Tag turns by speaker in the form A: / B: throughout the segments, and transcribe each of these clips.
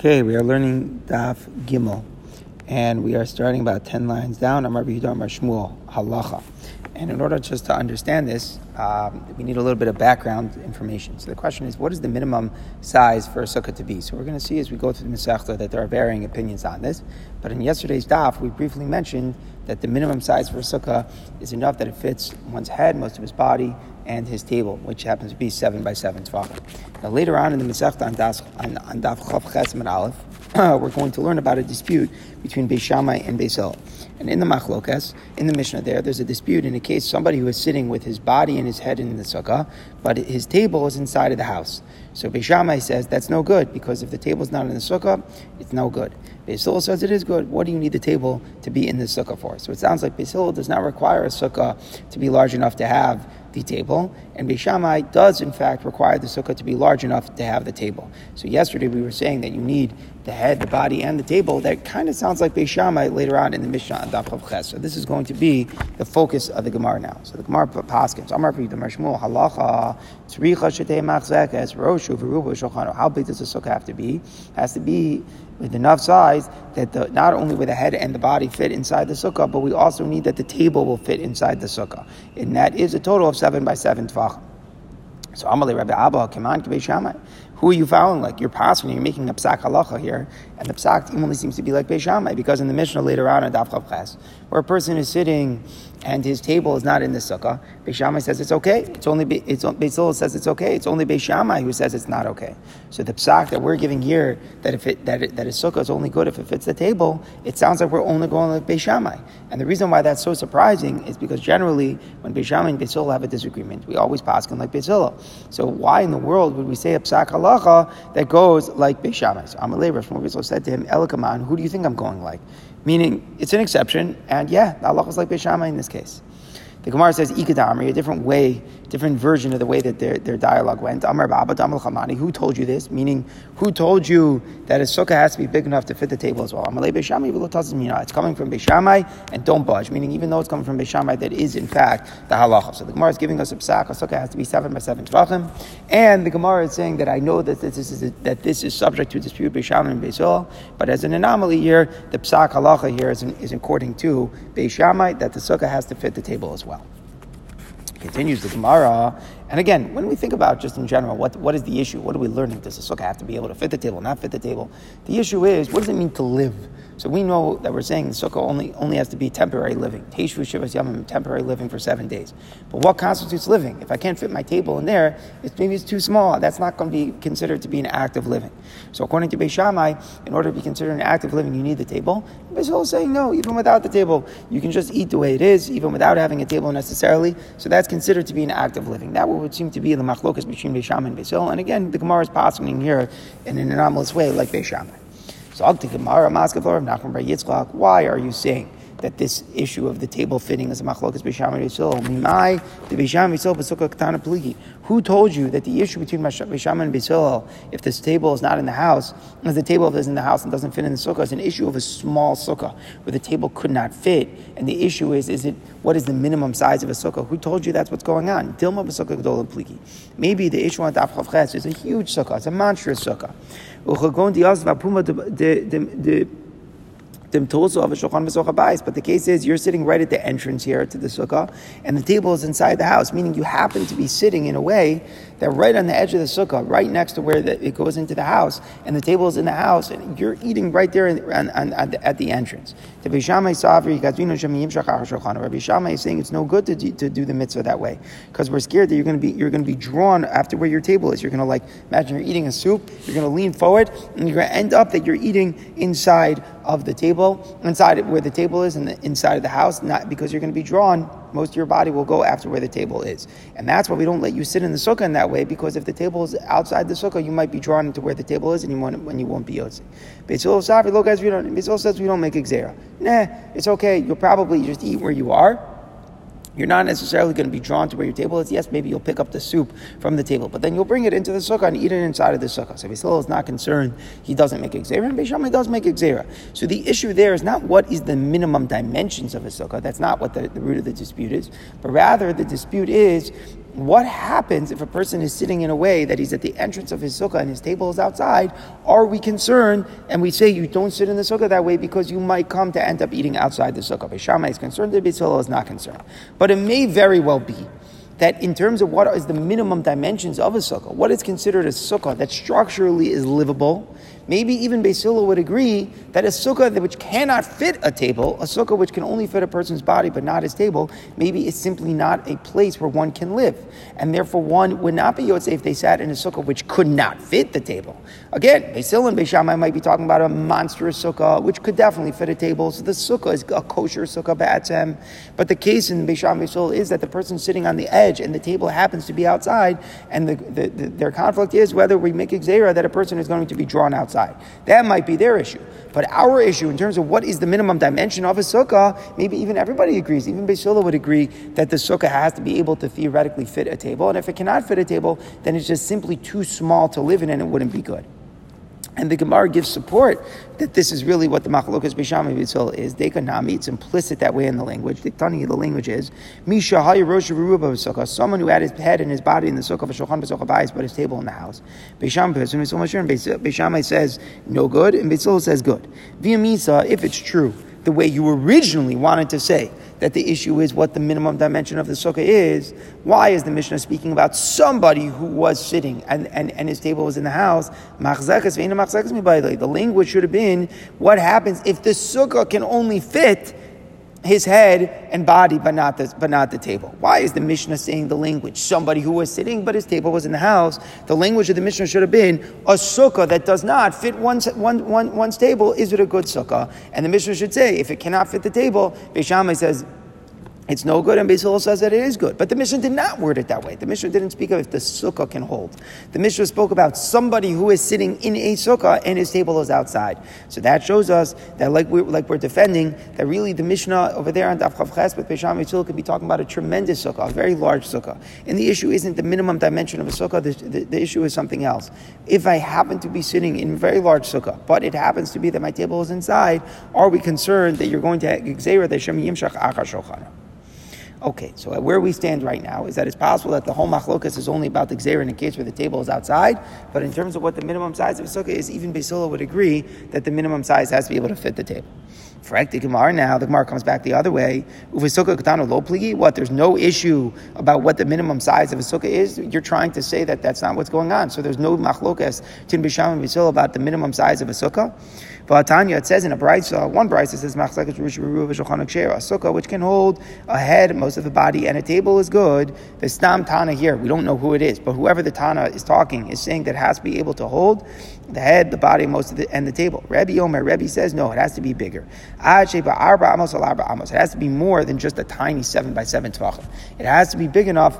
A: Okay, we are learning Daf Gimel, and we are starting about 10 lines down. Rabbi Yudam Shmuel, Halacha. And in order just to understand this, um, we need a little bit of background information. So the question is, what is the minimum size for a sukkah to be? So we're going to see as we go through the Masechta that there are varying opinions on this. But in yesterday's daf, we briefly mentioned that the minimum size for a sukkah is enough that it fits one's head, most of his body, and his table, which happens to be seven by seven tefachim. Now later on in the Masechta on, Daf Chav Ches Aleph, we're going to learn about a dispute between Beis Shammai and Beis Hillel. And in the Machlokas, in the Mishnah there, there's a dispute in a case somebody who is sitting with his body and his head in the sukkah, but his table is inside of the house. So Beis Shammai says that's no good because if the table is not in the sukkah, it's no good. Beis Hillel says it is good. What do you need the table to be in the sukkah for? So it sounds like Beis Hillel does not require a sukkah to be large enough to have the table, and Beis Shammai does in fact require the sukkah to be large enough to have the table. So yesterday we were saying that you need the head, the body, and the table. That kind of sounds like Beis Shammai later on in the Mishnah on Daf Ches. So this is going to be the focus of the Gemara now. So the Gemara paskins. Amar the Shmuel halacha tzricha shetei machzekes roshu v'rubu shulchanu. How big does the sukkah have to be? It has to be with enough size that the, not only will the head and the body fit inside the sukkah, but we also need that the table will fit inside the sukkah. And that is a total of seven by seven tefachim. So Amalei Rabbi Abba, Keman Kibei Shammai. Who are you following? Like you're passing, you're making a psak halacha here, and the psak only seems to be like Beis Shammai, because in the Mishnah later on in Daf Chav where a person is sitting and his table is not in the sukkah, Beis Shammai says it's okay. It's only Be, it's Beis says it's okay. It's only Beis Shammai who says it's not okay. So the psak that we're giving here that if it that it, that a sukkah is only good if it fits the table, it sounds like we're only going like Beis Shammai. And the reason why that's so surprising is because generally when Beis Shammai and Beis Hillel have a disagreement, we always pass them like Beis Hillel. So why in the world would we say a psak halacha that goes like Beis Shammai? So Amalei Rav Shmuel said to him, Elikaman, who do you think I'm going like? Meaning, it's an exception, and yeah, halacha is like Beis Shammai in this case. The Gemara says ikadamri, a different way, different version of the way that their, their dialogue went. Amar Baba Chamani, who told you this? Meaning, who told you that a sukkah has to be big enough to fit the table as well? Amalei Beishamai, it's coming from Beishamai and don't budge. Meaning, even though it's coming from Beishamai, that is in fact the halacha. So the Gemara is giving us a psak. A sukkah has to be seven by seven tefachim, and the Gemara is saying that I know that this is a, that this is subject to dispute Beishamai and Beisol, but as an anomaly here, the psak halacha here is, is according to Beishamai that the sukkah has to fit the table as well. Continues the Gemara, and again, when we think about just in general, what, what is the issue? What are we learning? Does the sukkah have to be able to fit the table, not fit the table? The issue is, what does it mean to live? So we know that we're saying the sukkah only, only has to be temporary living. Teishvu Shivas Yamim, temporary living for seven days. But what constitutes living? If I can't fit my table in there, it's, maybe it's too small. That's not going to be considered to be an act of living. So according to Beis Shammai, in order to be considered an act of living, you need the table. Beis is saying no, even without the table, you can just eat the way it is, even without having a table necessarily. So that's considered to be an act of living. That would seem to be the machlokas between Beis Shammai and Beis And again, the Gemara is passing here in an anomalous way, like Beis Shammai. So take Gemara, of Nachman Bar Yitzchak. Why are you saying that this issue of the table fitting is a machlokas b'sham and Mimai the b'sham ketana pligi. Who told you that the issue between b'sham and b'sham, if this table is not in the house, if the table is in the house and doesn't fit in the sukkah, is an issue of a small sukkah where the table could not fit, and the issue is, is it what is the minimum size of a sukkah? Who told you that's what's going on? Dilma pligi. Maybe the issue on Daf Chavches is a huge sukkah, it's a monstrous sukkah. But the case is you're sitting right at the entrance here to the sukkah, and the table is inside the house, meaning you happen to be sitting in a way that right on the edge of the sukkah, right next to where the, it goes into the house, and the table is in the house, and you're eating right there in, on, on, on the, at the entrance. Rabbi Shammai is saying it's no good to do, to do the mitzvah that way because we're scared that you're going to be you're going to be drawn after where your table is. You're going to like imagine you're eating a soup, you're going to lean forward, and you're going to end up that you're eating inside of the table, inside where the table is, and the inside of the house, not because you're going to be drawn. Most of your body will go after where the table is, and that's why we don't let you sit in the sukkah in that way. Because if the table is outside the sukkah, you might be drawn into where the table is, and you won't, when you won't be yotzi. Don't. Says we don't make exera. Nah, it's okay. You'll probably just eat where you are you're not necessarily going to be drawn to where your table is. Yes, maybe you'll pick up the soup from the table, but then you'll bring it into the sukkah and eat it inside of the sukkah. So Beisil is not concerned, he doesn't make exera, and Beishamai does make exera. So the issue there is not what is the minimum dimensions of a sukkah. That's not what the, the root of the dispute is, but rather the dispute is what happens if a person is sitting in a way that he's at the entrance of his sukkah and his table is outside? Are we concerned? And we say you don't sit in the sukkah that way because you might come to end up eating outside the sukkah. Beishamai is concerned, the Beis is not concerned. But it may very well be that in terms of what is the minimum dimensions of a sukkah, what is considered a sukkah that structurally is livable, Maybe even Hillel would agree that a sukkah which cannot fit a table, a sukkah which can only fit a person's body but not his table, maybe it's simply not a place where one can live. And therefore one would not be Yotzei if they sat in a sukkah which could not fit the table. Again, Hillel and Beis Shammai might be talking about a monstrous sukkah which could definitely fit a table. So the sukkah is a kosher sukkah ba'atzem. But the case in Beis Shammai Beis is that the person sitting on the edge and the table happens to be outside and the, the, the, their conflict is whether we make a that a person is going to be drawn outside outside. That might be their issue. But our issue in terms of what is the minimum dimension of a sukkah, maybe even everybody agrees. Even Beis Hillel would agree that the sukkah has to be able to theoretically fit a table. And if it cannot fit a table, then it's just simply too small to live in and it wouldn't be good. And the Gemara gives support that this is really what the Machalokas Bisham Yitzhol is. Dekanami, it's implicit that way in the language. Diktani, the language is Misha Rosh Sukkah, someone who had his head and his body in the Sukkah of Shulchan B'Sukkah Bayis, but his table in the house. Bisham Beishamai says no good, and Beisol says good. Via Misa, if it's true, the way you originally wanted to say that the issue is what the minimum dimension of the sukkah is. Why is the Mishnah speaking about somebody who was sitting and, and, and his table was in the house? The language should have been what happens if the sukkah can only fit his head and body, but not the, but not the table. Why is the Mishnah saying the language? Somebody who was sitting, but his table was in the house. The language of the Mishnah should have been a sukkah that does not fit one's, one, one, one's table. Is it a good sukkah? And the Mishnah should say, if it cannot fit the table, Beishamai says, it's no good, and Beis Hillel says that it is good. But the Mishnah did not word it that way. The Mishnah didn't speak of if the sukkah can hold. The Mishnah spoke about somebody who is sitting in a sukkah and his table is outside. So that shows us that, like we're, like we're defending, that really the Mishnah over there on Daf Chavches with Beisham Yitzhak could be talking about a tremendous sukkah, a very large sukkah. And the issue isn't the minimum dimension of a sukkah, the, the, the issue is something else. If I happen to be sitting in a very large sukkah, but it happens to be that my table is inside, are we concerned that you're going to Gzera the Shem Yimshach Achar Okay, so where we stand right now is that it's possible that the whole machlokas is only about the gzeir in case where the table is outside, but in terms of what the minimum size of a sukkah is, even Hillel would agree that the minimum size has to be able to fit the table. For the Gemara now, the Gemara comes back the other way. What? There's no issue about what the minimum size of a sukkah is. You're trying to say that that's not what's going on. So there's no machlokas tin bisham and about the minimum size of a sukkah. But Tanya, it says in a brisa, uh, one brisa says machlekas a sukkah which can hold a head, most of the body, and a table is good. The stam tana here, we don't know who it is, but whoever the tana is talking is saying that it has to be able to hold the head, the body, most of the and the table. Rabbi Omer, Rabbi says no, it has to be bigger. It has to be more than just a tiny seven by seven tefachim. It has to be big enough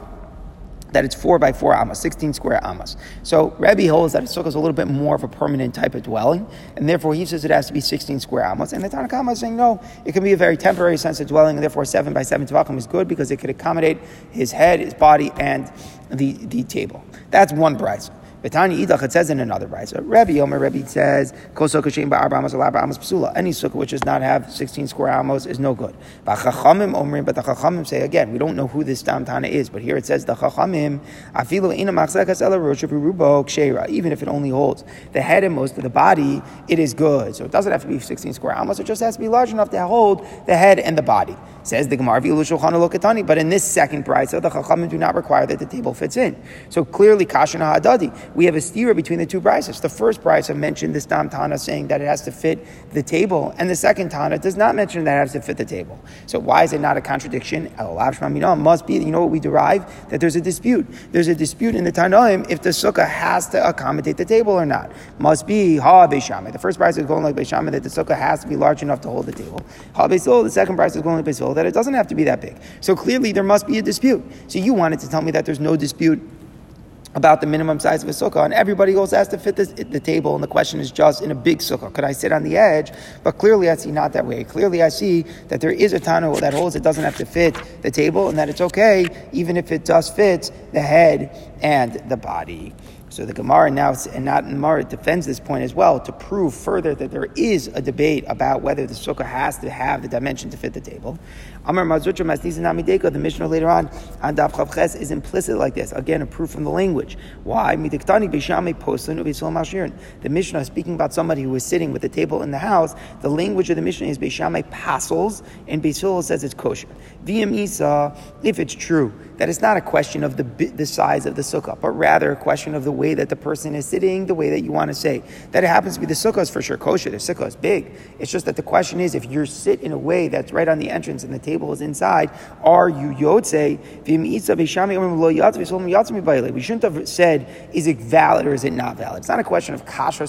A: that it's four by four amas, 16 square amas. So Rabbi holds that a sukkah is a little bit more of a permanent type of dwelling, and therefore he says it has to be 16 square amas. And the Tanna Kamma is saying no, it can be a very temporary sense of dwelling, and therefore seven by seven tefachim is good because it could accommodate his head, his body, and the, the table. That's one price. Betani Idach, it says in another brisa. Rabbi Omer, Rabbi says, Koso Kashem Ba'arba Amos Alaba Amos Psula. Any sukkah which does not have 16 square amos is no good. Chachamim Omrim, but the Chachamim say again, we don't know who this Tam Tana is, but here it says the Chachamim, Afilu Ina Machzekas Ela Rosh Rubo Kshera. Even if it only holds the head and most of the body, it is good. So it doesn't have to be 16 square amos, it just has to be large enough to hold the head and the body. Says the Gemara, Lokatani, but in this second brisa, the Chachamim do not require that the table fits in. So clearly, Kashana Hadadi we have a stira between the two brises. The first brisa mentioned this Dam Tana saying that it has to fit the table, and the second Tana does not mention that it has to fit the table. So why is it not a contradiction? It must be, you know what we derive? That there's a dispute. There's a dispute in the Tanaim if the sukkah has to accommodate the table or not. Must be Ha. The first brisa is going like Beishame that the sukkah has to be large enough to hold the table. Ha the second brisa is going like Beisil that it doesn't have to be that big. So clearly there must be a dispute. So you wanted to tell me that there's no dispute about the minimum size of a sukkah, and everybody goes has to fit this, the table, and the question is just in a big sukkah, could I sit on the edge? But clearly I see not that way. Clearly I see that there is a tano that holds it doesn't have to fit the table, and that it's okay, even if it does fit the head and the body. So the Gemara now, and not Gemara, defends this point as well to prove further that there is a debate about whether the sukkah has to have the dimension to fit the table. Amar Mar Zutra Namideko, the Mishnah later on, on Daf Chavches, is implicit like this. Again, a proof from the language. Why? The Mishnah is speaking about somebody who is sitting with a table in the house. The language of the Mishnah is Beishamai pasels, and Beisil says it's kosher. V'im if it's true, that it's not a question of the, the size of the sukkah, but rather a question of the way that the person is sitting, the way that you want to say. That it happens to be the sukkah is for sure kosher, the sukkah is big. It's just that the question is if you sit in a way that's right on the entrance and the table is inside, are you yotze? We shouldn't have said, is it valid or is it not valid? It's not a question of kasha or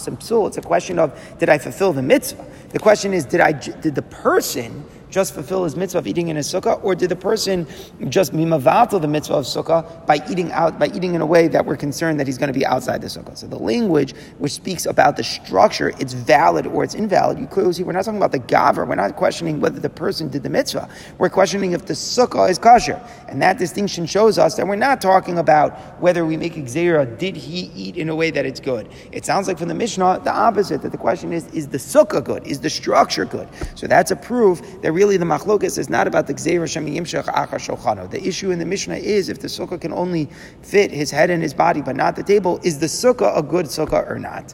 A: It's a question of, did I fulfill the mitzvah? The question is, did I, did the person just fulfill his mitzvah of eating in his sukkah, or did the person just mimavato the mitzvah of sukkah by eating out by eating in a way that we're concerned that he's going to be outside the sukkah? So the language which speaks about the structure, it's valid or it's invalid. You clearly see we're not talking about the gaver. We're not questioning whether the person did the mitzvah. We're questioning if the sukkah is kosher, and that distinction shows us that we're not talking about whether we make exera. Did he eat in a way that it's good? It sounds like from the Mishnah the opposite. That the question is: Is the sukkah good? Is the structure good? So that's a proof that really the machlokas is not about the gzeira shemi yimshach achar shochano. The issue in the Mishnah is if the sukkah can only fit his head and his body, but not the table, is the sukkah a good sukkah or not?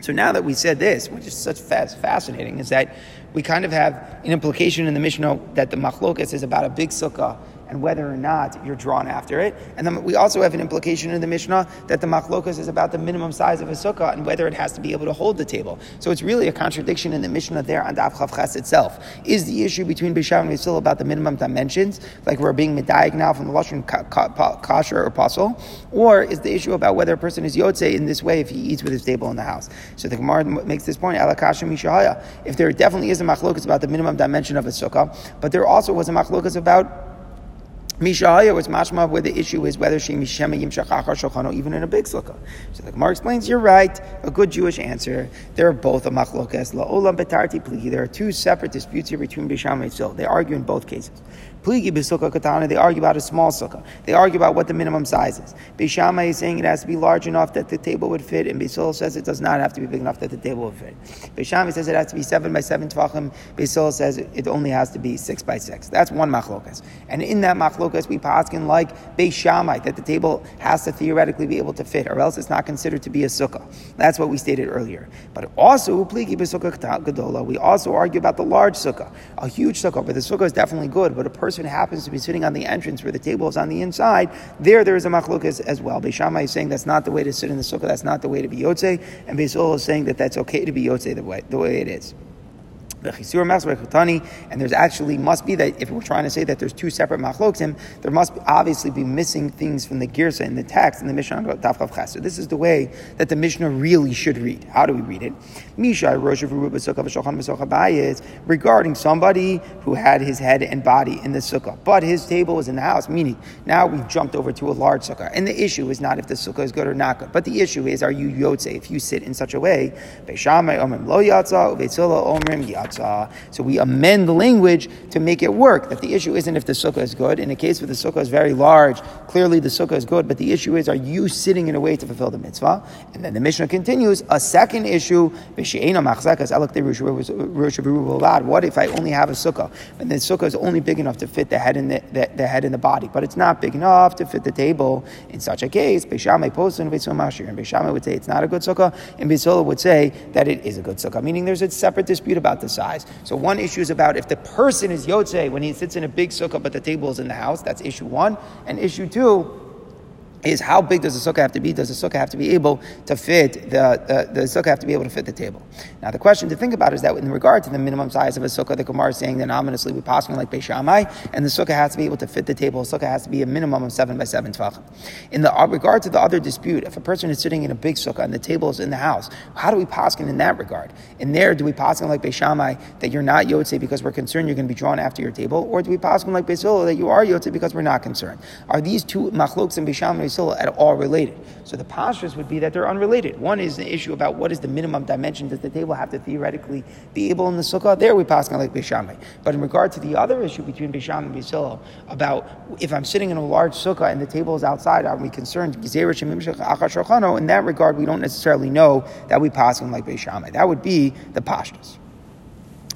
A: So now that we said this, which is such fast, fascinating, is that we kind of have an implication in the Mishnah that the machlokas is about a big sukkah and whether or not you're drawn after it. And then we also have an implication in the Mishnah that the machlokas is about the minimum size of a sukkah and whether it has to be able to hold the table. So it's really a contradiction in the Mishnah there on Daf Chavches itself. Is the issue between Bisham and Yisil about the minimum dimensions, like we're being medayik now from the Lashon kasher or pasul, or is the issue about whether a person is yotze in this way if he eats with his table in the house? So the Gemara makes this point, alakasha mishahaya. If there definitely is a machlokas about the minimum dimension of a sukkah, but there also was a machlokas about Mishahaya was mashma where the issue is whether she mishema yimshachachar shulchano even in a big sukkah. So the Gemara explains, you're right, a good Jewish answer. There are both a machlokas la'olam betarti pligi. There are two separate disputes here between Bisham Yisrael. They argue in both cases. Pligi b'sukkah katana, they argue about a small sukkah. They argue about what the minimum size is. Beishamai is saying it has to be large enough that the table would fit, and Beisol says it does not have to be big enough that the table would fit. Beishamai says it has to be seven by seven tefachim. Beisol says it only has to be six by six. That's one machlokas. And in that machlokas, we paskin like Beishamai, that the table has to theoretically be able to fit, or else it's not considered to be a sukkah. That's what we stated earlier. But also, pligi b'sukkah gadola, we also argue about the large sukkah, a huge sukkah, but the sukkah is definitely good, but a person person happens to be sitting on the entrance where the table is on the inside, there there is a machlokas as well. Beishamai is saying that's not the way to sit in the sukkah, that's not the way to be yotze, and Beisol is saying that that's okay to be yotze the way, the way it is and there's actually must be that if we're trying to say that there's two separate machloksim, there must obviously be missing things from the girsa in the text in the Mishnah Daf So this is the way that the Mishnah really should read. How do we read it? Mishai Rosh regarding somebody who had his head and body in the sukkah, but his table was in the house. Meaning now we've jumped over to a large sukkah, and the issue is not if the sukkah is good or not good, but the issue is are you yotze if you sit in such a way? So we amend the language to make it work. That the issue isn't if the sukkah is good. In a case where the sukkah is very large, clearly the sukkah is good. But the issue is, are you sitting in a way to fulfill the mitzvah? And then the Mishnah continues. A second issue. What if I only have a sukkah and the sukkah is only big enough to fit the head and the, the, the head and the body, but it's not big enough to fit the table? In such a case, Beishamai posted and Beishamai would say it's not a good sukkah, and Beisola would say that it is a good sukkah. Meaning, there's a separate dispute about the size. So one issue is about if the person is Yotze when he sits in a big sukkah but the table is in the house. That's issue one. And issue two two. Is how big does the sukkah have to be? Does the sukkah have to be able to fit the, the, the sukkah have to be able to fit the table? Now the question to think about is that in regard to the minimum size of a sukkah, the Gemara is saying that ominously we passing like Beishamai, and the sukkah has to be able to fit the table. The sukkah has to be a minimum of seven by seven tefachim. In the uh, regard to the other dispute, if a person is sitting in a big sukkah and the table is in the house, how do we paskin in that regard? In there, do we paskin like Beishamai that you're not yotze because we're concerned you're going to be drawn after your table, or do we paskin like Beisilo that you are yotze because we're not concerned? Are these two machloks and Beishamai At all related. So the postures would be that they're unrelated. One is the issue about what is the minimum dimension. Does the table have to theoretically be able in the sukkah? There we pass on like Beishamai. But in regard to the other issue between Bisham and Beisil, about if I'm sitting in a large sukkah and the table is outside, are we concerned? In that regard, we don't necessarily know that we pass on like Beishamai. That would be the pashtas.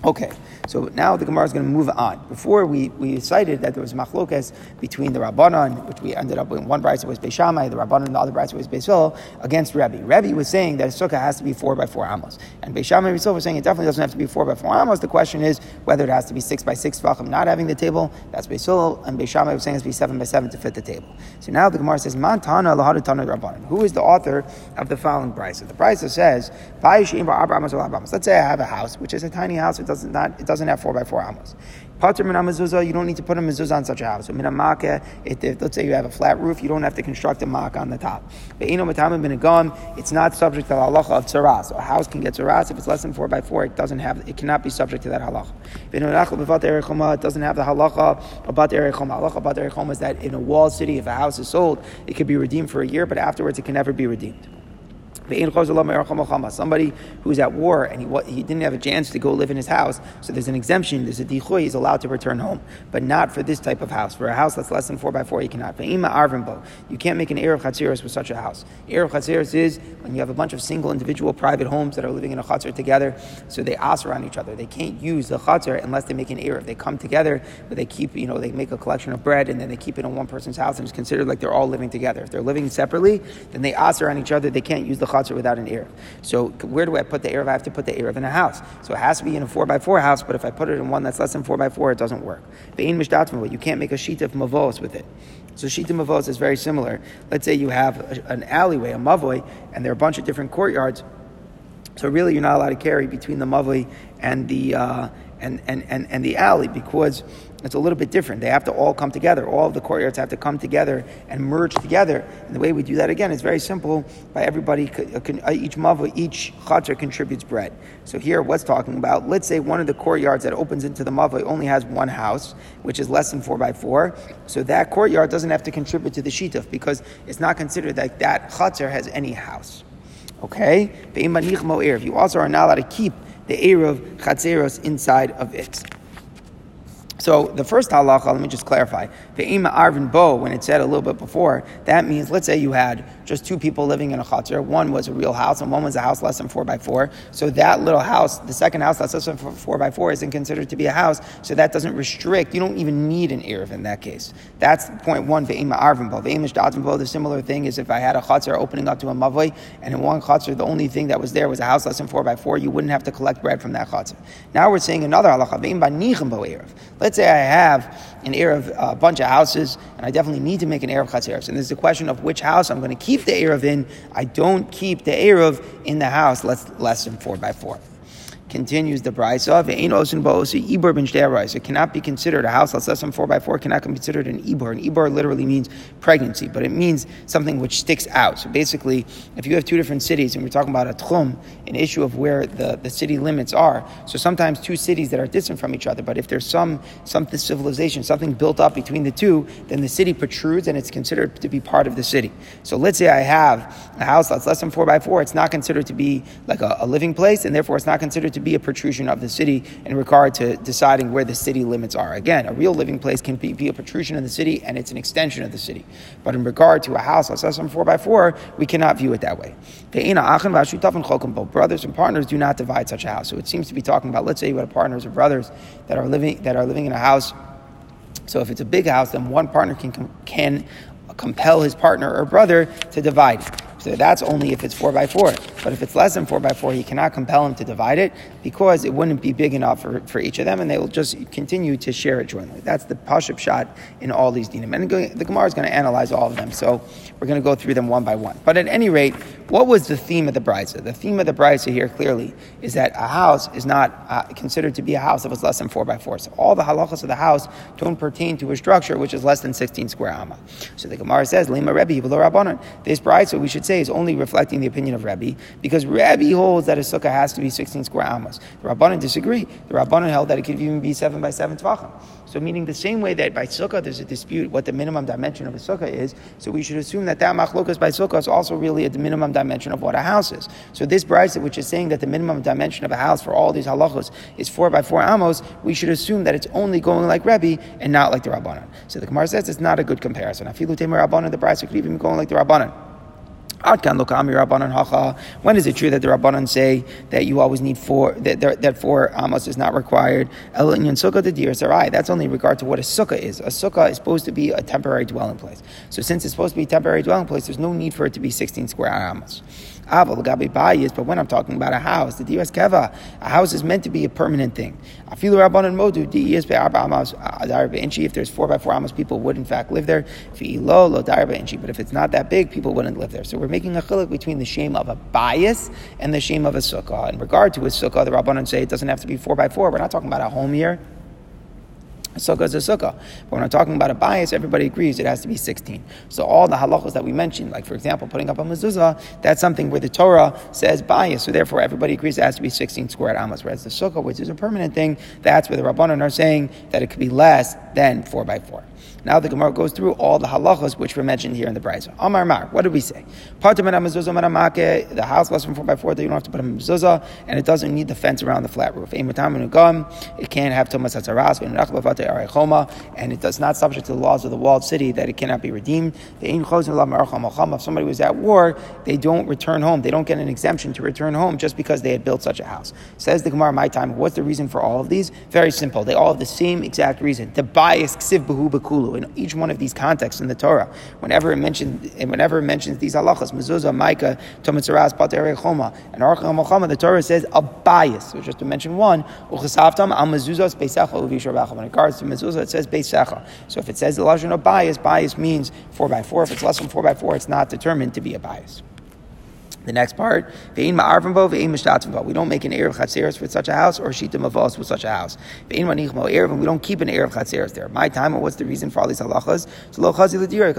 A: Okay, so now the Gemara is going to move on. Before we, we cited that there was machlokas between the Rabbanon, which we ended up with one brisa was Beishamai, the Rabbanon and the other brisa was Beisil, against Rebbe. Rebbe was saying that a sukkah has to be four by four amos. And Beishamai and Beisil were saying it definitely doesn't have to be four by four amos. The question is whether it has to be six by six tefachim, not having the table. That's Beisil. And Beishamai was saying it has to be seven by seven to fit the table. So now the Gemara says, Mantana lahadutana Rabbanon. Who is the author of the following brisa? The brisa says, Let's say I have a house, which is a tiny house. It doesn't not it doesn't have four by four amos. Pater min mezuzah, you don't need to put a mezuzah on such a house. Min if let's say you have a flat roof, you don't have to construct a mak on the top. It's not subject to the halacha of tzaras. So a house can get tzaras if it's less than four by four. It doesn't have. It cannot be subject to that halacha. It doesn't have the halacha about the erechoma. Halacha about the erechoma is that in a walled city, if a house is sold, it could be redeemed for a year, but afterwards it can never be redeemed. Somebody who's at war and he, he didn't have a chance to go live in his house, so there's an exemption, there's a dichoy, he's allowed to return home, but not for this type of house. For a house that's less than 4 by 4 you cannot. You can't make an Erev Chatziris with such a house. Erev Chatziris is when you have a bunch of single individual private homes that are living in a Chatzir together, so they ask around each other. They can't use the Chatzir unless they make an Erev. They come together, but they keep, you know, they make a collection of bread and then they keep it in one person's house and it's considered like they're all living together. If they're living separately, then they ask around each other, they can't use the Without an Erev. So where do I put the Erev? I have to put the Erev in a house. So it has to be in a 4 by 4 house, but if I put it in one that's less than 4 by 4 it doesn't work. You can't make a shituf mavos with it. So shituf Mavos is very similar. Let's say you have a, an alleyway, a mavoy, and there are a bunch of different courtyards. So really, you're not allowed to carry between the mavoy and the uh, and, and, and, and the alley because it's a little bit different. They have to all come together. All of the courtyards have to come together and merge together. And the way we do that again is very simple. By everybody, uh, uh, each mava, each chater contributes bread. So here, what's talking about? Let's say one of the courtyards that opens into the mava only has one house, which is less than four by four. So that courtyard doesn't have to contribute to the shituf because it's not considered that that chater has any house. Okay, you also are not allowed to keep the Erev Chatzeros inside of it. So the first halacha, let me just clarify. Ve'ima arvin bo, when it said a little bit before, that means let's say you had just two people living in a chatzar. One was a real house, and one was a house less than four by four. So that little house, the second house that's less than four by four, isn't considered to be a house. So that doesn't restrict. You don't even need an erev in that case. That's point one. Ve'ima arvin bo. Ve'ima shdatzin bo. The similar thing is if I had a chatzar opening up to a mavoi, and in one chatzar the only thing that was there was a house less than four by four, you wouldn't have to collect bread from that chatzar. Now we're saying another halacha. Ve'ima bo erev. Let's say I have an Erev, a uh, bunch of houses, and I definitely need to make an Erev Chatzeres. And there's a question of which house I'm going to keep the Erev in. I don't keep the Erev in the house less, less than 4 by 4 continues the brisa. It cannot be considered a house that's less than four by four. Cannot be considered an ibor. An ibor literally means pregnancy, but it means something which sticks out. So basically, if you have two different cities and we're talking about a tchum, an issue of where the, the city limits are. So sometimes two cities that are distant from each other, but if there's some something civilization, something built up between the two, then the city protrudes and it's considered to be part of the city. So let's say I have a house that's less than four by four. It's not considered to be like a, a living place, and therefore it's not considered to be a protrusion of the city in regard to deciding where the city limits are. Again, a real living place can be, be a protrusion of the city and it's an extension of the city. But in regard to a house, let's say some 4 by 4 we cannot view it that way. Brothers and partners do not divide such a house. So it seems to be talking about, let's say you have partners or brothers that are living, that are living in a house. So if it's a big house, then one partner can, can compel his partner or brother to divide. So that's only if it's four by four. But if it's less than four by four, he cannot compel him to divide it because it wouldn't be big enough for, for each of them, and they will just continue to share it jointly. That's the pashup shot in all these dinim. And the Gemara is going to analyze all of them, so we're going to go through them one by one. But at any rate, what was the theme of the brisa? The theme of the brisa here clearly is that a house is not uh, considered to be a house if it's less than four by four. So all the halachas of the house don't pertain to a structure which is less than 16 square amma. So the Gemara says, Lima Rebbe, This brisa, we should say say is only reflecting the opinion of Rebbe, because Rebbe holds that a sukkah has to be 16 square amos. The Rabbanan disagree. The Rabbanan held that it could even be 7 by 7 tefachim. So, meaning the same way that by sukkah there's a dispute what the minimum dimension of a sukkah is, so we should assume that that machlokas by sukkah is also really the minimum dimension of what a house is. So, this brisa, which is saying that the minimum dimension of a house for all these halachos is 4 by 4 amos, we should assume that it's only going like Rebbe and not like the Rabbanan. So, the Gemara says it's not a good comparison. Afilu temer Rabbanan, the brisa could even be going like the Rabbanan. When is it true that the Rabbanan say that you always need four, that, that four amos is not required? That's only in regard to what a sukkah is. A sukkah is supposed to be a temporary dwelling place. So since it's supposed to be a temporary dwelling place, there's no need for it to be 16 square amos. Avalagabi bias, but when I'm talking about a house, the diras keva, a house is meant to be a permanent thing. Afilu rabbanon modu dias If there's four by four amos, people would in fact live there. But if it's not that big, people wouldn't live there. So we're making a chiluk between the shame of a bias and the shame of a sukkah. In regard to a sukkah, the rabbanon say it doesn't have to be four by four. We're not talking about a home here. A sukkah is a sukkah. But when I'm talking about a bias, everybody agrees it has to be 16. So all the halachos that we mentioned, like for example, putting up a mezuzah, that's something where the Torah says bias. So therefore, everybody agrees it has to be 16 square amos. Whereas the sukkah, which is a permanent thing, that's where the rabbanon are saying that it could be less than 4 by 4. Now the Gemara goes through all the halachas which were mentioned here in the Brisa. Amar Mar, what did we say? The house less than four by four, that you don't have to put a mezuzah, and it doesn't need the fence around the flat roof. It can't have tomas and it does not subject to the laws of the walled city that it cannot be redeemed. If somebody was at war, they don't return home. They don't get an exemption to return home just because they had built such a house. Says the Gemara, my time. What's the reason for all of these? Very simple. They all have the same exact reason. The bias ksiv behu bekulu in each one of these contexts in the Torah. Whenever it mentions, whenever it mentions these halachas, mezuzah, micah, tomitzaras, pater choma, and archam choma, the Torah says a bias. So just to mention one, uchasavtam al mezuzah beisecha uvisharbacha. When it regards to mezuzah, it says beisecha. So if it says the lashon of bias, bias means four by four. If it's less than four by four, it's not determined to be a bias. The next part. We don't make an erev chatzeres for such a house or shita mavos with such a house. We don't keep an erev chatzeres there. My time, what's the reason for all these halachas? Because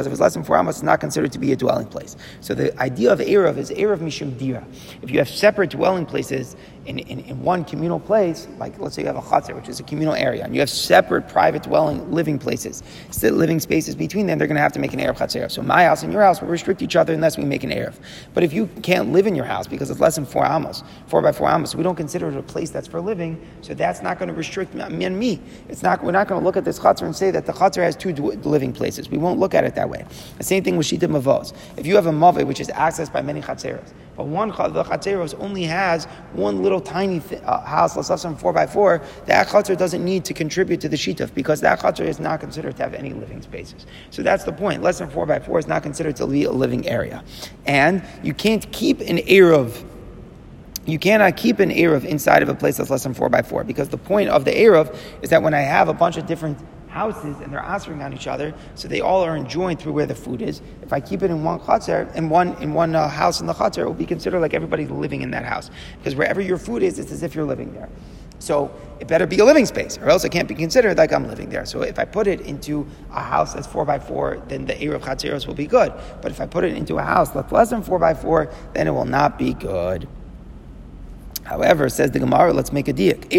A: if it's less than four amos, it's not considered to be a dwelling place. So the idea of erev is erev mishum dira. If you have separate dwelling places, in, in, in, one communal place, like let's say you have a chatzar, which is a communal area, and you have separate private dwelling living places, living spaces between them, they're going to have to make an Erev chatzar. So my house and your house will restrict each other unless we make an Erev. But if you can't live in your house because it's less than four amos, four by four amos, we don't consider it a place that's for living, so that's not going to restrict me and me. It's not, we're not going to look at this chatzar and say that the chatzar has two living places. We won't look at it that way. The same thing with Shita Mavos. If you have a mave which is accessed by many chatzeros, but one the chatzeros only has one little tiny th- uh, house, let's say four by four. That chatzer doesn't need to contribute to the shituf because that chatzer is not considered to have any living spaces. So that's the point. Less than four by four is not considered to be a living area, and you can't keep an eruv you cannot keep an Erev inside of a place that's less than 4 by 4 because the point of the Erev is that when I have a bunch of different houses and they're answering on each other, so they all are enjoying through where the food is. If I keep it in one chatzar, in one in one uh, house in the chatzar, it will be considered like everybody's living in that house because wherever your food is, it's as if you're living there. So it better be a living space, or else it can't be considered like I'm living there. So if I put it into a house that's four by four, then the Erev Chatzeros will be good. But if I put it into a house that's less than four by four, then it will not be good. However, says the Gemara, let's make a diak.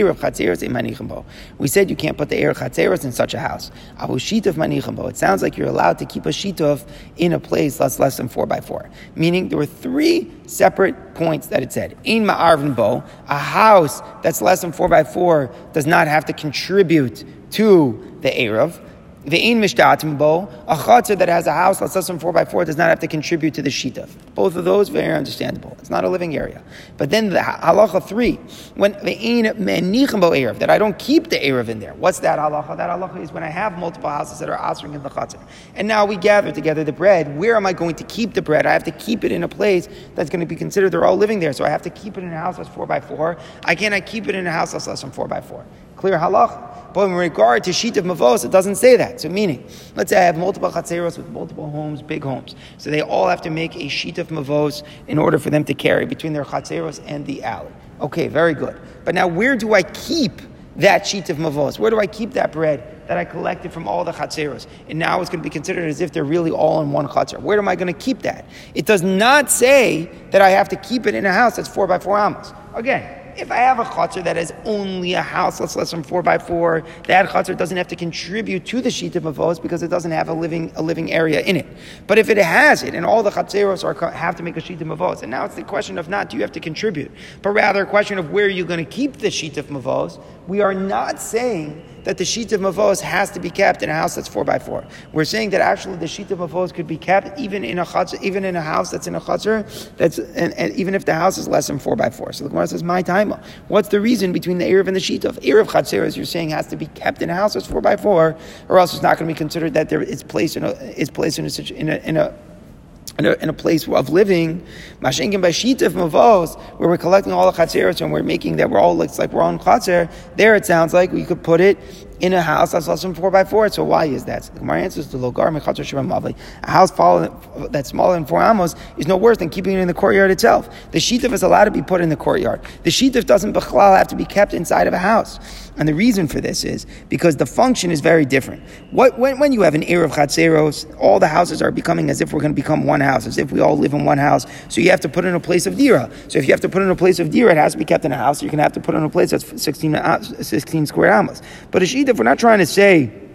A: We said you can't put the Erev Chatzeros in such a house. It sounds like you're allowed to keep a shitov in a place that's less than 4 by 4 Meaning there were three separate points that it said. In Ma'arvin Bo, a house that's less than 4 by 4 does not have to contribute to the Erev. Ve'in mishtatim bo, a chatzah that has a house that's less than four by four does not have to contribute to the shita. Both of those are very understandable. It's not a living area. But then the halacha three, when ve'in menichem bo erev, that I don't keep the erev in there. What's that halacha? That halacha is when I have multiple houses that are answering in the chatzah, and now we gather together the bread. Where am I going to keep the bread? I have to keep it in a place that's going to be considered they're all living there. So I have to keep it in a house that's four by four. I cannot keep it in a house that's less than four by four. Clear halach. But in regard to shituf mavos, it doesn't say that. So meaning, let's say I have multiple chatzeros with multiple homes, big homes. So they all have to make a shituf mavos in order for them to carry between their chatzeros and the alley. Okay, very good. But now where do I keep that sheet of mavos? Where do I keep that bread? that I collected from all the chatzeros, and now it's going to be considered as if they're really all in one chatzer. Where am I going to keep that? It does not say that I have to keep it in a house that's four by four amos. Again, if I have a chutzner that is only a house that's less than four by four, that chutzner doesn't have to contribute to the sheet of avos because it doesn't have a living a living area in it. But if it has it, and all the chatzeros are have to make a sheet of avos, and now it's the question of not do you have to contribute, but rather a question of where are you're going to keep the sheet of avos. We are not saying that the shituf mavos has to be kept in a house that's four by four. We're saying that actually the shituf mavos could be kept even in a chutzner, even in a house that's in a chutzner, that's and, and, even if the house is less than four by four. So the Gemara says, "My time. What's the reason between the erev and the sheet of erev chatzir? As you're saying, has to be kept in a house that's four by four, or else it's not going to be considered that there is placed in a is placed in a in a, in a in a, in a, place of living, Mashenkin by Shita Mavos, where we're collecting all the chatzeros and we're making that we're all looks like we're on chatzer, there it sounds like we could put it in a house that's less than four by four. So why is that? My answer is the logar mechatzer shemavli. A house that's smaller than four amos is no worse than keeping it in the courtyard itself. The shituf is allowed to be put in the courtyard. The shituf doesn't have to be kept inside of a house. And the reason for this is because the function is very different. What, when, when you have an era of chatzeros, all the houses are becoming as if we're going to become one house, as if we all live in one house. So you have to put in a place of dira. So if you have to put in a place of dira, it has to be kept in a house. You're going to have to put in a place that's 16, uh, 16 square amos. But a if we're not trying to say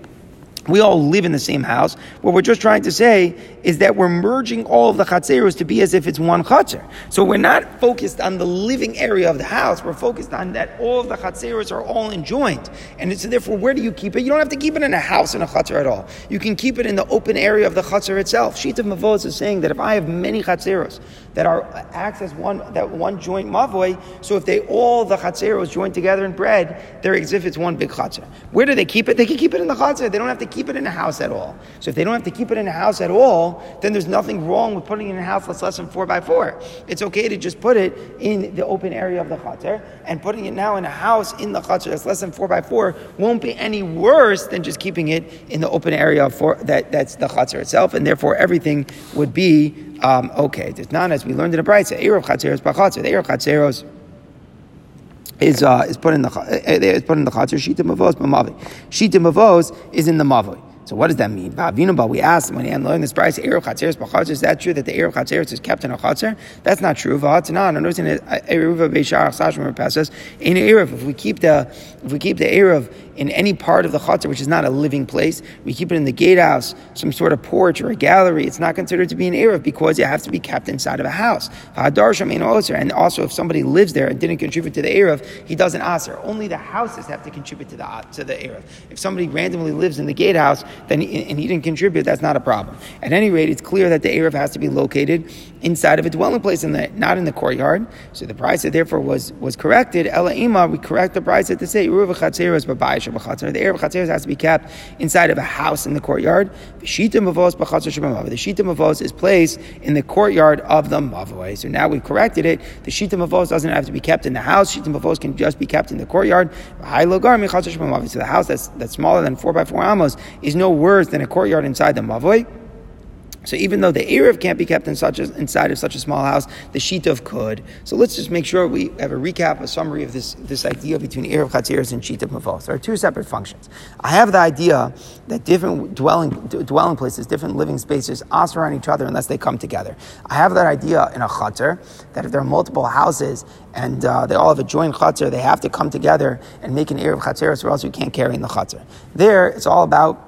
A: we all live in the same house. What we're just trying to say is that we're merging all of the chatzeros to be as if it's one chatzer. So we're not focused on the living area of the house. We're focused on that all of the chatzeros are all enjoined. And so therefore, where do you keep it? You don't have to keep it in a house in a chatzer at all. You can keep it in the open area of the chatzer itself. Shituf Mavos is saying that if I have many chatzeros that are acts as one that one joint mavoy, so if they all the chatzeros join together in bread, they're as if it's one big chatzer. Where do they keep it? They can keep it in the chatzer. They don't have to keep it in a house at all. So if they don't have to keep it in a house at all, then there's nothing wrong with putting it in a house that's less than four by four. It's okay to just put it in the open area of the chater, and putting it now in a house in the chater that's less than four by four won't be any worse than just keeping it in the open area of four, that, that's the chater itself, and therefore everything would be um, okay. It's not as we learned in the Brisa, Erev Chatzeros Bachatzer. The Erev Chatzeros is uh, is put in the uh, is put in the chatzir shita mavos mamavi. Shita mavos is in the mavi. So what does that mean? We asked when he learned this price, Erev Chatzeres B'Chatzer, is that true that the Erev Chatzeres is kept in a Chatzer? That's not true. V'Hatzanan, I'm noticing that Erev in uh, Erev, if we keep the, if we keep the Erev in any part of the Chatzer, which is not a living place, we keep it in the gatehouse, some sort of porch or a gallery, it's not considered to be an Erev because it has to be kept inside of a house. And also if somebody lives there and didn't contribute to the Erev, he doesn't aser. Only the houses have to contribute to the, to the Erev. If somebody randomly lives in the gatehouse, then he, and he didn't contribute, that's not a problem. At any rate, it's clear that the Erev has to be located inside of a dwelling place, in the, not in the courtyard. So the price therefore was was corrected. Ela ima, we correct the price to say Erev chatzeros b'bayis b'chatzer. The Erev chatzeros has to be kept inside of a house in the courtyard. The shita mavos. The mavos is placed in the courtyard of the mavoi. So now we've corrected it. The shita mavos doesn't have to be kept in the house. Shita mavos can just be kept in the courtyard. So the house that's that's smaller than four by four amos is no worse than a courtyard inside the mavoi. So even though the Erev can't be kept in such a, inside of such a small house, the Shitov could. So let's just make sure we have a recap, a summary of this, this idea between Erev Chatzeres and Shitov Mavos. There are two separate functions. I have the idea that different dwelling, dwelling places, different living spaces, osir on each other unless they come together. I have that idea in a Chatzer, that if there are multiple houses and uh, they all have a joint Chatzer, they have to come together and make an Erev Chatzeres or else we can't carry in the Chatzer. There, it's all about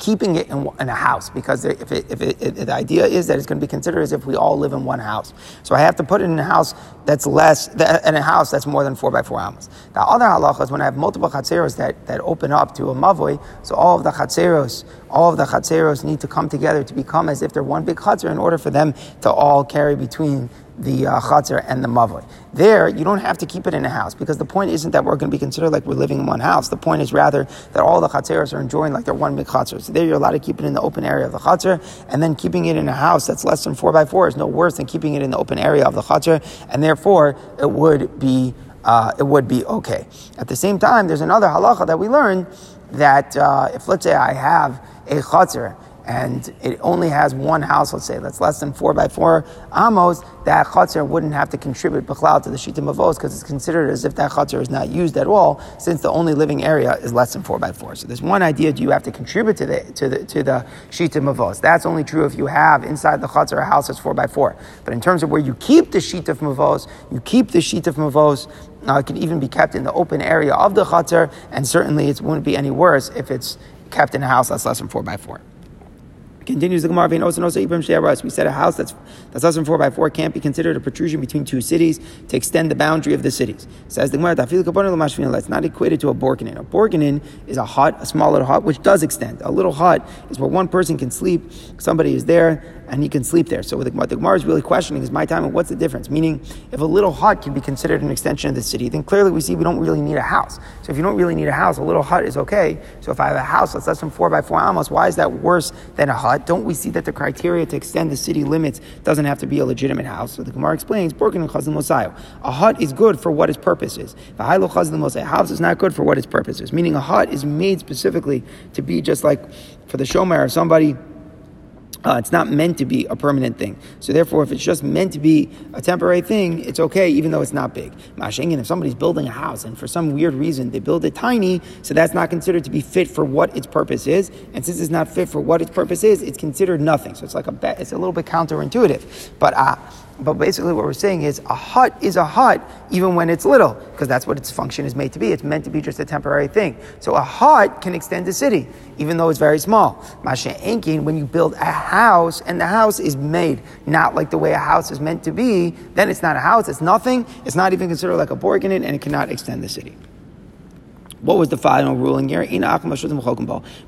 A: keeping it in, in a house because if, it, if, it, if, the idea is that it's going to be considered as if we all live in one house. So I have to put it in a house that's less, in a house that's more than four by four amos. The other halacha is when I have multiple chatzeros that, that open up to a mavoi, so all of the chatzeros, all of the chatzeros need to come together to become as if they're one big chatzer in order for them to all carry between the uh, and the mavoi. There, you don't have to keep it in a house because the point isn't that we're going to be considered like we're living in one house. The point is rather that all the chatzeros are enjoying like they're one big chatzar. So there, you're allowed to keep it in the open area of the chatzar, and then keeping it in a house that's less than four by four is no worse than keeping it in the open area of the chatzar, and therefore it would be uh, it would be okay. At the same time, there's another halacha that we learn that uh, if let's say I have a chatzar and it only has one house, let's say, that's less than four by four amos, that chutzner wouldn't have to contribute b'chlal to the shita mavos because it's considered as if that chutzner is not used at all, since the only living area is less than four by four. So there's one idea: do you have to contribute to the to the to the shita mavos? That's only true if you have inside the chutzner a house that's four by four. But in terms of where you keep the shituf mavos, you keep the shituf mavos. Uh, it can even be kept in the open area of the chutzner, and certainly it wouldn't be any worse if it's kept in a house that's less than four by four. Continues the Gemara, we said a house that's, that's less than 4 by 4 can't be considered a protrusion between two cities to extend the boundary of the cities. Says the Gemara, it's not equated to a borkinin. A borkinin is a hut, a small little hut, which does extend. A little hut is where one person can sleep, somebody is there, and he can sleep there. So what the, the Gemara is really questioning is my time and what's the difference? Meaning, if a little hut can be considered an extension of the city, then clearly we see we don't really need a house. So if you don't really need a house, a little hut is okay. So if I have a house that's less than 4 by 4 amos, why is that worse than a hut? Don't we see that the criteria to extend the city limits doesn't have to be a legitimate house? So the Gemara explains, a hut is good for what its purpose is. A house is not good for what its purpose is. Meaning a hut is made specifically to be just like for the shomer or somebody uh, it's not meant to be a permanent thing. So therefore, if it's just meant to be a temporary thing, it's okay, even though it's not big. Mashingin, if somebody's building a house and for some weird reason they build it tiny, so that's not considered to be fit for what its purpose is. And since it's not fit for what its purpose is, it's considered nothing. So it's like a it's a little bit counterintuitive. But uh, but basically, what we're saying is a hut is a hut even when it's little, because that's what its function is made to be. It's meant to be just a temporary thing. So a hut can extend a city, even though it's very small. Masha Enkin, when you build a house and the house is made not like the way a house is meant to be, then it's not a house, it's nothing. It's not even considered like a borg and it cannot extend the city. What was the final ruling here?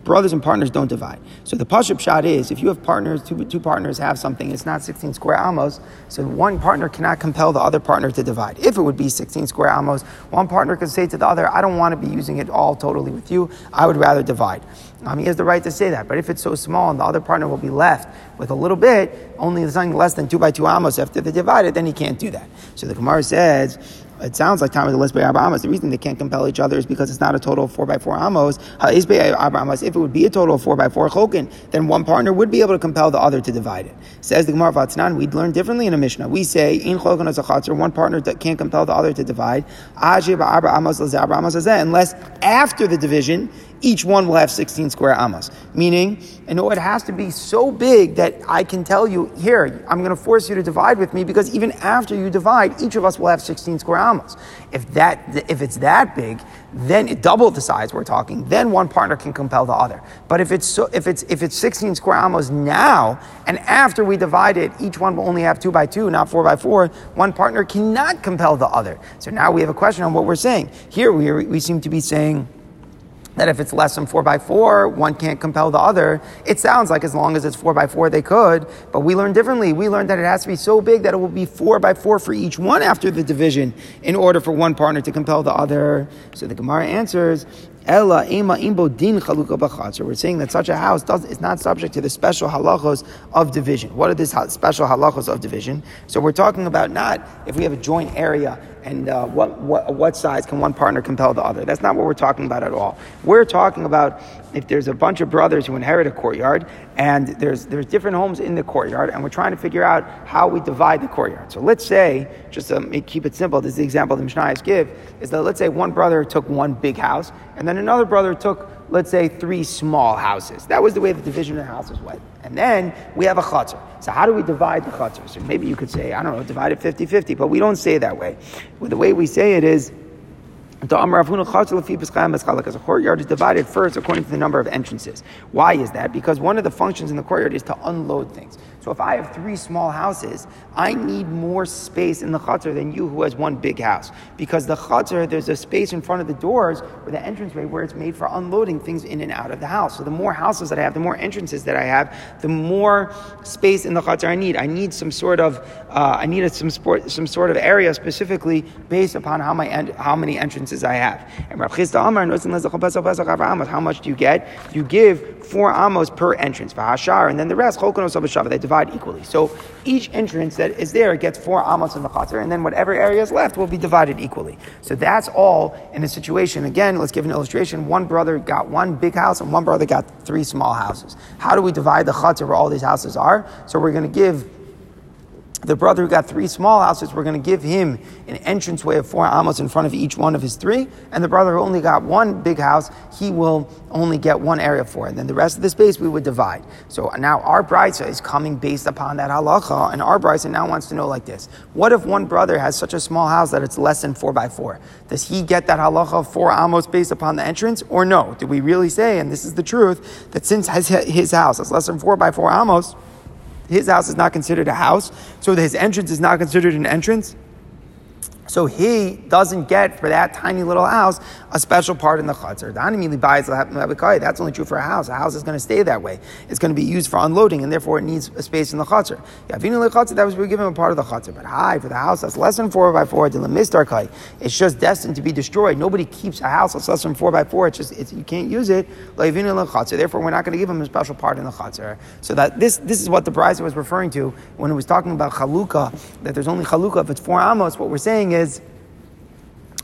A: Brothers and partners don't divide. So the pashut pshat is if you have partners, two, two partners have something, it's not 16 square amos, so one partner cannot compel the other partner to divide. If it would be 16 square amos, one partner could say to the other, I don't want to be using it all totally with you, I would rather divide. Um, he has the right to say that, but if it's so small and the other partner will be left with a little bit, only something less than two by two amos after they divide it, then he can't do that. So the Gemara says, it sounds like by Arba Amos. The reason they can't compel each other is because it's not a total of four by four Amos. If it would be a total of four by four Chokin, then one partner would be able to compel the other to divide it. Says the Gemara Vatznan, we'd learn differently in a Mishnah. We say, in Chokin as a one partner that can't compel the other to divide, unless after the division, each one will have 16 square amas. Meaning, and it has to be so big that I can tell you, here, I'm going to force you to divide with me because even after you divide, each of us will have 16 square amas. If that, if it's that big, then it double the size we're talking. Then one partner can compel the other. But if it's so, if it's if it's 16 square amos now, and after we divide it, each one will only have two by two, not four by four. One partner cannot compel the other. So now we have a question on what we're saying. Here we we seem to be saying that if it's less than four by four, one can't compel the other. It sounds like as long as it's four by four, they could, but we learn differently. We learned that it has to be so big that it will be four by four for each one after the division in order for one partner to compel the other. So the Gemara answers, Ella ema imbo din chaluka So we're saying that such a house does, is not subject to the special halachos of division. What are these special halachos of division? So we're talking about not if we have a joint area and uh, what, what, what size can one partner compel the other. That's not what we're talking about at all. We're talking about if there's a bunch of brothers who inherit a courtyard and there's, there's different homes in the courtyard and we're trying to figure out how we divide the courtyard. So let's say, just to keep it simple, this is the example the Mishnayos give, is that let's say one brother took one big house and then another brother took, let's say, three small houses. That was the way the division of the houses went. And then we have a chatzar. So how do we divide the chatzar? So maybe you could say, I don't know, divide it 50-50, but we don't say it that way. Well, the way we say it is, the a courtyard is divided first according to the number of entrances. Why is that? Because one of the functions in the courtyard is to unload things. So if I have three small houses, I need more space in the chatzar than you who has one big house. Because the chatzar, there's a space in front of the doors or the entranceway where it's made for unloading things in and out of the house. So the more houses that I have, the more entrances that I have, the more space in the chatzar I need. I need some sort of, uh, I need some, sport, some sort of area specifically based upon how, my how many entrances I have. And Rav Chisda Amar, how much do you get? You give four amos per entrance. And then the rest, they divide equally. So each entrance that is there gets four amos in the chatzar, and then whatever area is left will be divided equally. So that's all in a situation. Again, let's give an illustration. One brother got one big house, and one brother got three small houses. How do we divide the chatzar where all these houses are? So we're going to give the brother who got three small houses, we're going to give him an entranceway of four amos in front of each one of his three. And the brother who only got one big house, he will only get one area for. And then the rest of the space we would divide. So now our brisa is coming based upon that halacha, and our brisa now wants to know like this: What if one brother has such a small house that it's less than four by four? Does he get that halacha of four amos based upon the entrance, or no? Do we really say, and this is the truth, that since his house is less than four by four amos? His house is not considered a house, so his entrance is not considered an entrance. So he doesn't get for that tiny little house a special part in the chatzar. That's only true for a house. A house is going to stay that way. It's going to be used for unloading, and therefore it needs a space in the chatzar. That was we give him a part of the chatzar. But high for the house that's less than four by four, it's just destined to be destroyed. Nobody keeps a house that's less than four by four. It's just it's, you can't use it. Therefore, we're not going to give him a special part in the chatzar. So that this this is what the Brisa was referring to when it was talking about chalukah. That there's only chalukah if it's four amos. What we're saying is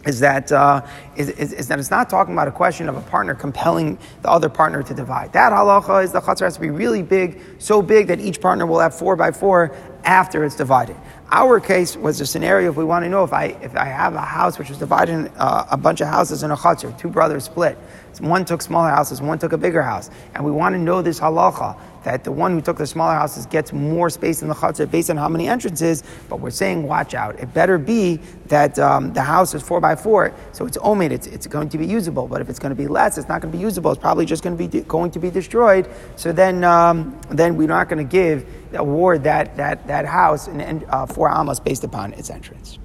A: is that, uh, is, is, is, that it's not talking about a question of a partner compelling the other partner to divide. That halacha is the chatzar has to be really big, so big that each partner will have four by four after it's divided. Our case was a scenario if we want to know if I, if I have a house which was divided in uh, a bunch of houses in a chatzar, two brothers split. One took smaller houses, one took a bigger house. And we want to know this halacha that the one who took the smaller houses gets more space in the chatzar based on how many entrances. But we're saying, watch out. It better be that um, the house is four by four, so it's omed. It's, it's going to be usable. But if it's going to be less, it's not going to be usable. It's probably just going to be de- going to be destroyed. So then, um, then we're not going to give the award that that that house and uh, four amos based upon its entrance.